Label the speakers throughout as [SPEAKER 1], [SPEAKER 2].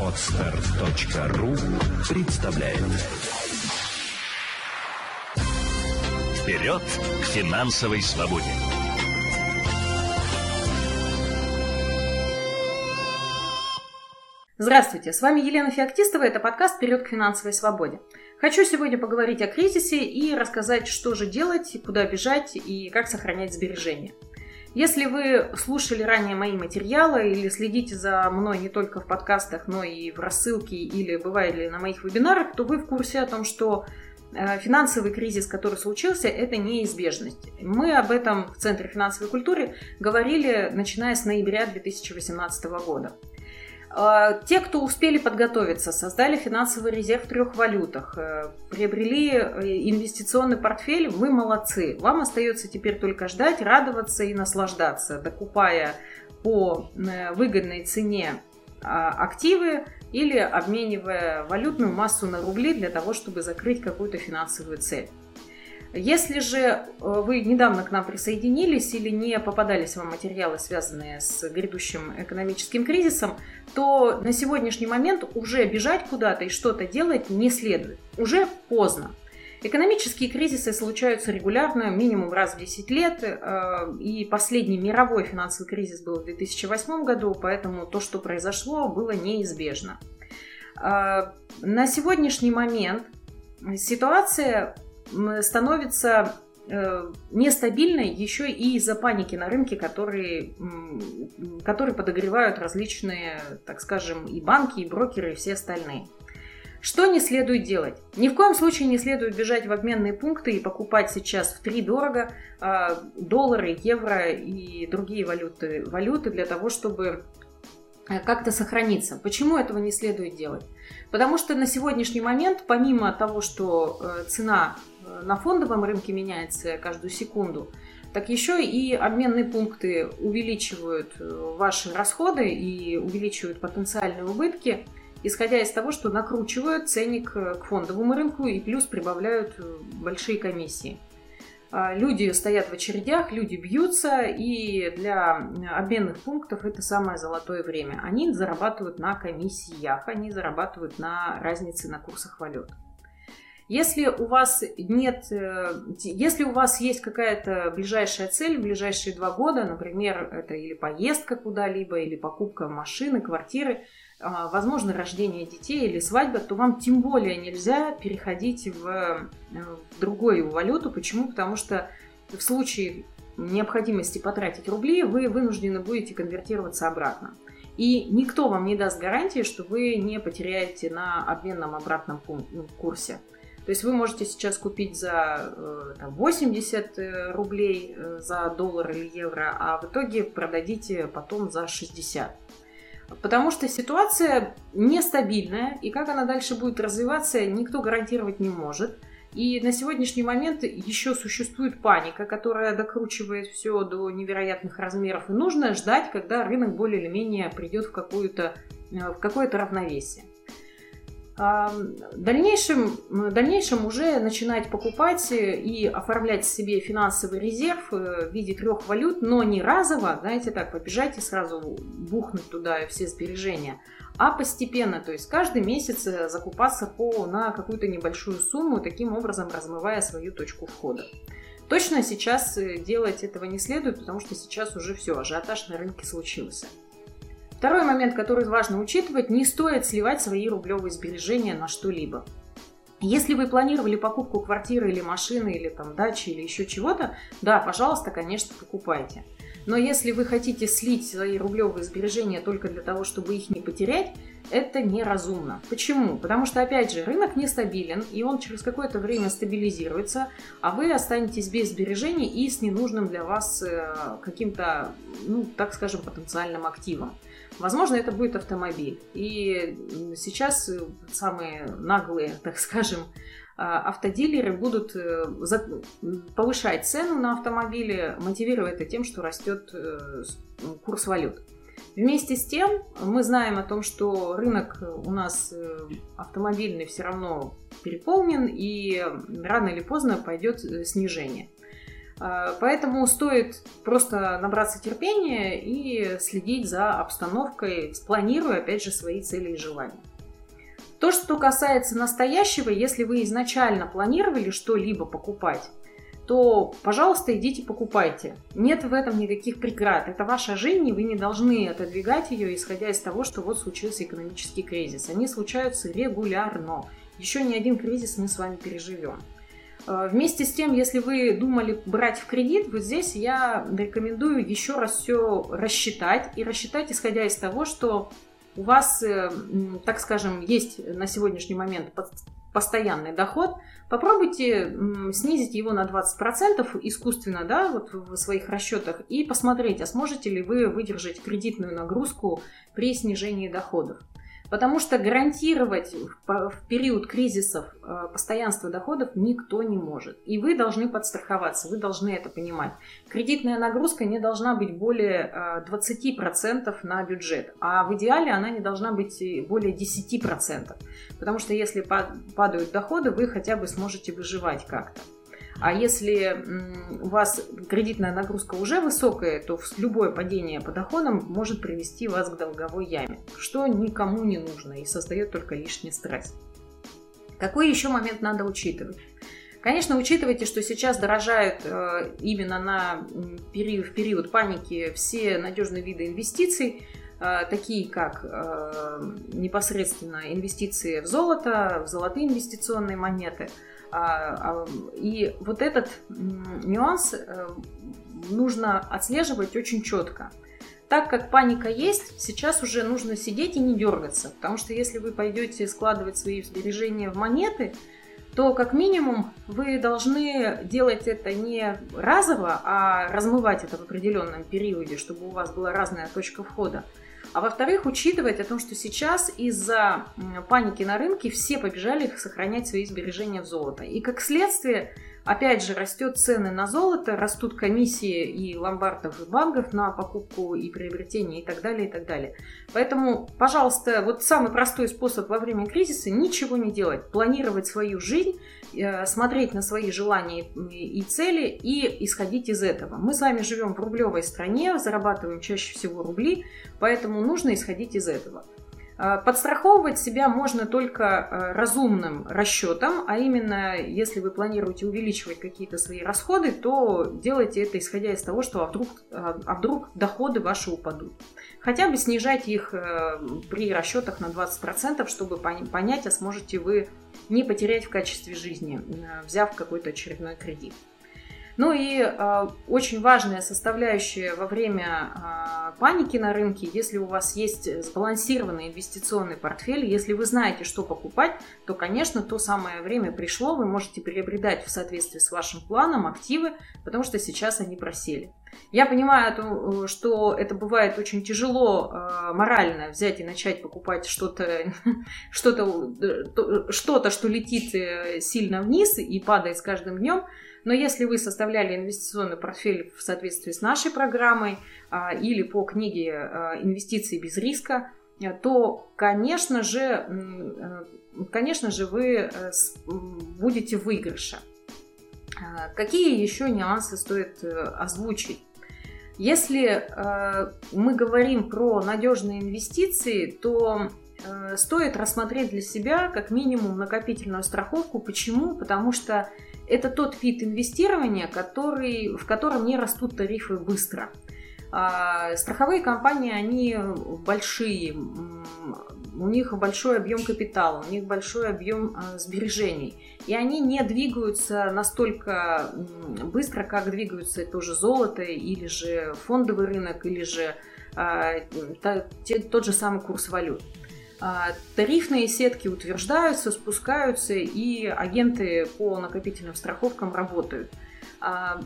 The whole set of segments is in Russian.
[SPEAKER 1] Отстар.ру представляет Вперед к финансовой свободе!
[SPEAKER 2] Здравствуйте, с вами Елена Феоктистова, это подкаст «Вперед к финансовой свободе». Хочу сегодня поговорить о кризисе и рассказать, что же делать, куда бежать и как сохранять сбережения. Если вы слушали ранее мои материалы или следите за мной не только в подкастах, но и в рассылке или бывали на моих вебинарах, то вы в курсе о том, что э, финансовый кризис, который случился, это неизбежность. Мы об этом в Центре финансовой культуры говорили, начиная с ноября 2018 года. А, те, кто успели подготовиться, создали финансовый резерв в трех валютах, э, приобрели э, инвестиционный портфель, вы молодцы. Вам остается теперь только ждать, радоваться и наслаждаться, докупая по э, выгодной цене а, активы или обменивая валютную массу на рубли для того, чтобы закрыть какую-то финансовую цель. Если же э, вы недавно к нам присоединились или не попадались вам материалы, связанные с грядущим экономическим кризисом, то на сегодняшний момент уже бежать куда-то и что-то делать не следует. Уже поздно. Экономические кризисы случаются регулярно, минимум раз в 10 лет, э, и последний мировой финансовый кризис был в 2008 году, поэтому то, что произошло, было неизбежно. Э, на сегодняшний момент ситуация становится э, нестабильной еще и из-за паники на рынке, которые, которые подогревают различные, так скажем, и банки, и брокеры, и все остальные. Что не следует делать? Ни в коем случае не следует бежать в обменные пункты и покупать сейчас в три дорого э, доллары, евро и другие валюты, валюты для того, чтобы Э, как-то сохраниться. Почему этого не следует делать? Потому что на сегодняшний момент, помимо того, что э, цена на фондовом рынке меняется каждую секунду, так еще и обменные пункты увеличивают ваши расходы и увеличивают потенциальные убытки, исходя из того, что накручивают ценник к фондовому рынку и плюс прибавляют большие комиссии. А, люди стоят в очередях, люди бьются, и для обменных пунктов это самое золотое время. Они зарабатывают на комиссиях, они зарабатывают на разнице на курсах валют. Если у вас нет, э, если у вас есть какая-то ближайшая цель ближайшие два года, например, это или поездка куда-либо, или покупка машины, квартиры, а, возможно рождение детей или свадьба, то вам тем более нельзя переходить в, э, в другую валюту. Почему? Потому что в случае необходимости потратить рубли, вы вынуждены будете конвертироваться обратно. И никто вам не даст гарантии, что вы не потеряете на обменном обратном курсе. То есть вы можете сейчас купить за э, там, 80 э, рублей за доллар или евро, а в итоге продадите потом за 60. Потому что ситуация нестабильная, и как она дальше будет развиваться, никто гарантировать не может. И на сегодняшний момент еще существует паника, которая докручивает все до невероятных размеров. И нужно ждать, когда рынок более или менее придет в, какую-то, э, в какое-то равновесие. В дальнейшем, дальнейшем уже начинать покупать и оформлять себе финансовый резерв э, в виде трех валют, но не разово, знаете, так, побежать и сразу бухнуть туда все сбережения, а постепенно, то есть каждый месяц э, закупаться по, на какую-то небольшую сумму, таким образом размывая свою точку входа. Точно сейчас э, делать этого не следует, потому что сейчас уже все, ажиотаж на рынке случился. Второй момент, который важно учитывать, не стоит сливать свои рублевые сбережения на что-либо. Если вы планировали покупку квартиры или машины, или там дачи, или еще чего-то, да, пожалуйста, конечно, покупайте. Но если вы хотите слить свои рублевые сбережения только для того, чтобы их не потерять, это неразумно. Почему? Потому что, опять же, рынок нестабилен, и он через какое-то время стабилизируется, а вы останетесь без сбережений и с ненужным для вас э, каким-то, ну, так скажем, потенциальным активом. Возможно, это будет автомобиль. И сейчас самые наглые, так скажем, автодилеры будут э, повышать цену на автомобили, мотивируя это тем, что растет э, курс валют. Вместе с тем мы знаем о том, что рынок у нас э, автомобильный все равно переполнен и рано или поздно пойдет снижение. А, поэтому стоит просто набраться терпения и следить за обстановкой, спланируя, опять же, свои цели и желания. То, что касается настоящего, если вы изначально планировали что-либо покупать, то, пожалуйста, идите покупайте. Нет в этом никаких преград. Это ваша жизнь, и вы не должны отодвигать ее, исходя из того, что вот случился экономический кризис. Они случаются регулярно. Еще ни один кризис мы с вами переживем. Э, вместе с тем, если вы думали брать в кредит, вот здесь я рекомендую еще раз все рассчитать и рассчитать, исходя из того, что у вас, э, так скажем, есть на сегодняшний момент постоянный доход, попробуйте снизить его на 20% искусственно, да, вот в своих расчетах и посмотреть, а сможете ли вы выдержать кредитную нагрузку при снижении доходов. Потому что гарантировать в период кризисов э, постоянство доходов никто не может. И вы должны подстраховаться, вы должны это понимать. Кредитная нагрузка не должна быть более 20% э, на бюджет, а в идеале она не должна быть более 10%. Потому что если падают доходы, вы хотя бы сможете выживать как-то. А если у вас кредитная нагрузка уже высокая, то любое падение по доходам может привести вас к долговой яме, что никому не нужно и создает только лишний стресс. Какой еще момент надо учитывать? Конечно, учитывайте, что сейчас дорожают э, именно на период, в период паники все надежные виды инвестиций, э, такие как э, непосредственно инвестиции в золото, в золотые инвестиционные монеты – и вот этот нюанс э, нужно отслеживать очень четко. Так как паника есть, сейчас уже нужно сидеть и не дергаться, потому что если вы пойдете складывать свои сбережения в монеты, то как минимум вы должны делать это не разово, а размывать это в определенном периоде, чтобы у вас была разная точка входа. А во-вторых, учитывать о том, что сейчас из-за паники на рынке все побежали сохранять свои сбережения в золото. И как следствие, опять же, растет цены на золото, растут комиссии и ломбардов и банков на покупку и приобретение и так далее, и так далее. Поэтому, пожалуйста, вот самый простой способ во время кризиса – ничего не делать, планировать свою жизнь, Э, смотреть на свои желания и цели и исходить из этого. Мы с вами живем в рублевой стране, зарабатываем чаще всего рубли, поэтому нужно исходить из этого. Э, подстраховывать себя можно только э, разумным расчетом, а именно, если вы планируете увеличивать какие-то свои расходы, то делайте это исходя из того, что а вдруг, а вдруг доходы ваши упадут. Хотя бы снижать их при расчетах на 20%, чтобы понять, а сможете вы не потерять в качестве жизни, э, взяв какой-то очередной кредит. Ну и э, очень важная составляющая во время э, паники на рынке, если у вас есть сбалансированный инвестиционный портфель, если вы знаете, что покупать, то, конечно, то самое время пришло, вы можете приобретать в соответствии с вашим планом активы, потому что сейчас они просели. Я понимаю, что это бывает очень тяжело э, морально взять и начать покупать что-то, что-то, э, что-то, что летит э, сильно вниз и падает с каждым днем. Но если вы составляли инвестиционный портфель в соответствии с нашей программой а, или по книге а, «Инвестиции без риска», то, конечно же, э, конечно же, вы э, будете в выигрыше. А, какие еще нюансы стоит э, озвучить? Если мы говорим про надежные инвестиции, то стоит рассмотреть для себя как минимум накопительную страховку. Почему? Потому что это тот вид инвестирования, который, в котором не растут тарифы быстро. А, страховые компании, они большие, у них большой объем капитала, у них большой объем а, сбережений. И они не двигаются настолько быстро, как двигаются тоже золото, или же фондовый рынок, или же а, тот же самый курс валют. А, тарифные сетки утверждаются, спускаются, и агенты по накопительным страховкам работают. А,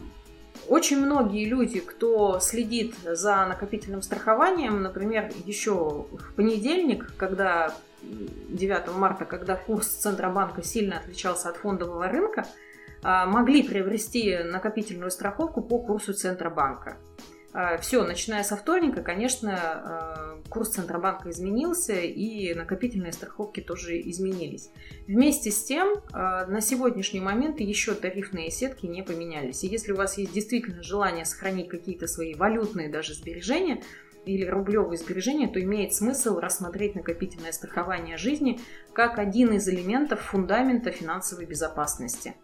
[SPEAKER 2] очень многие люди, кто следит за накопительным страхованием, например, еще в понедельник, когда 9 марта, когда курс Центробанка сильно отличался от фондового рынка, а, могли приобрести накопительную страховку по курсу Центробанка. Все, начиная со вторника, конечно, курс Центробанка изменился, и накопительные страховки тоже изменились. Вместе с тем, на сегодняшний момент еще тарифные сетки не поменялись. И если у вас есть действительно желание сохранить какие-то свои валютные даже сбережения, или рублевые сбережения, то имеет смысл рассмотреть накопительное страхование жизни как один из элементов фундамента финансовой безопасности.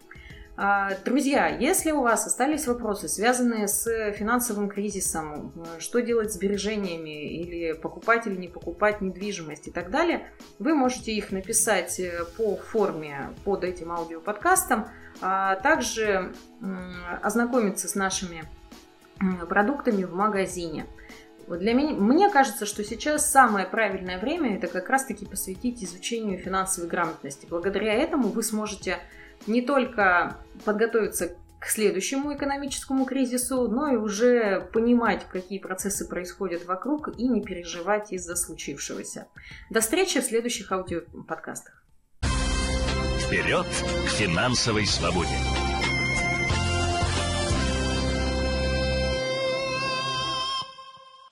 [SPEAKER 2] А, друзья, если у вас остались вопросы, связанные с финансовым кризисом, что делать с сбережениями, или покупать или не покупать недвижимость и так далее, вы можете их написать э, по форме под этим аудиоподкастом, а также ознакомиться с нашими продуктами в магазине. Для меня, мне кажется, что сейчас самое правильное время это как раз-таки посвятить изучению финансовой грамотности. Благодаря этому вы сможете не только подготовиться к следующему экономическому кризису, но и уже понимать, какие процессы происходят вокруг и не переживать из-за случившегося. До встречи в следующих аудиоподкастах.
[SPEAKER 1] Вперед к финансовой свободе!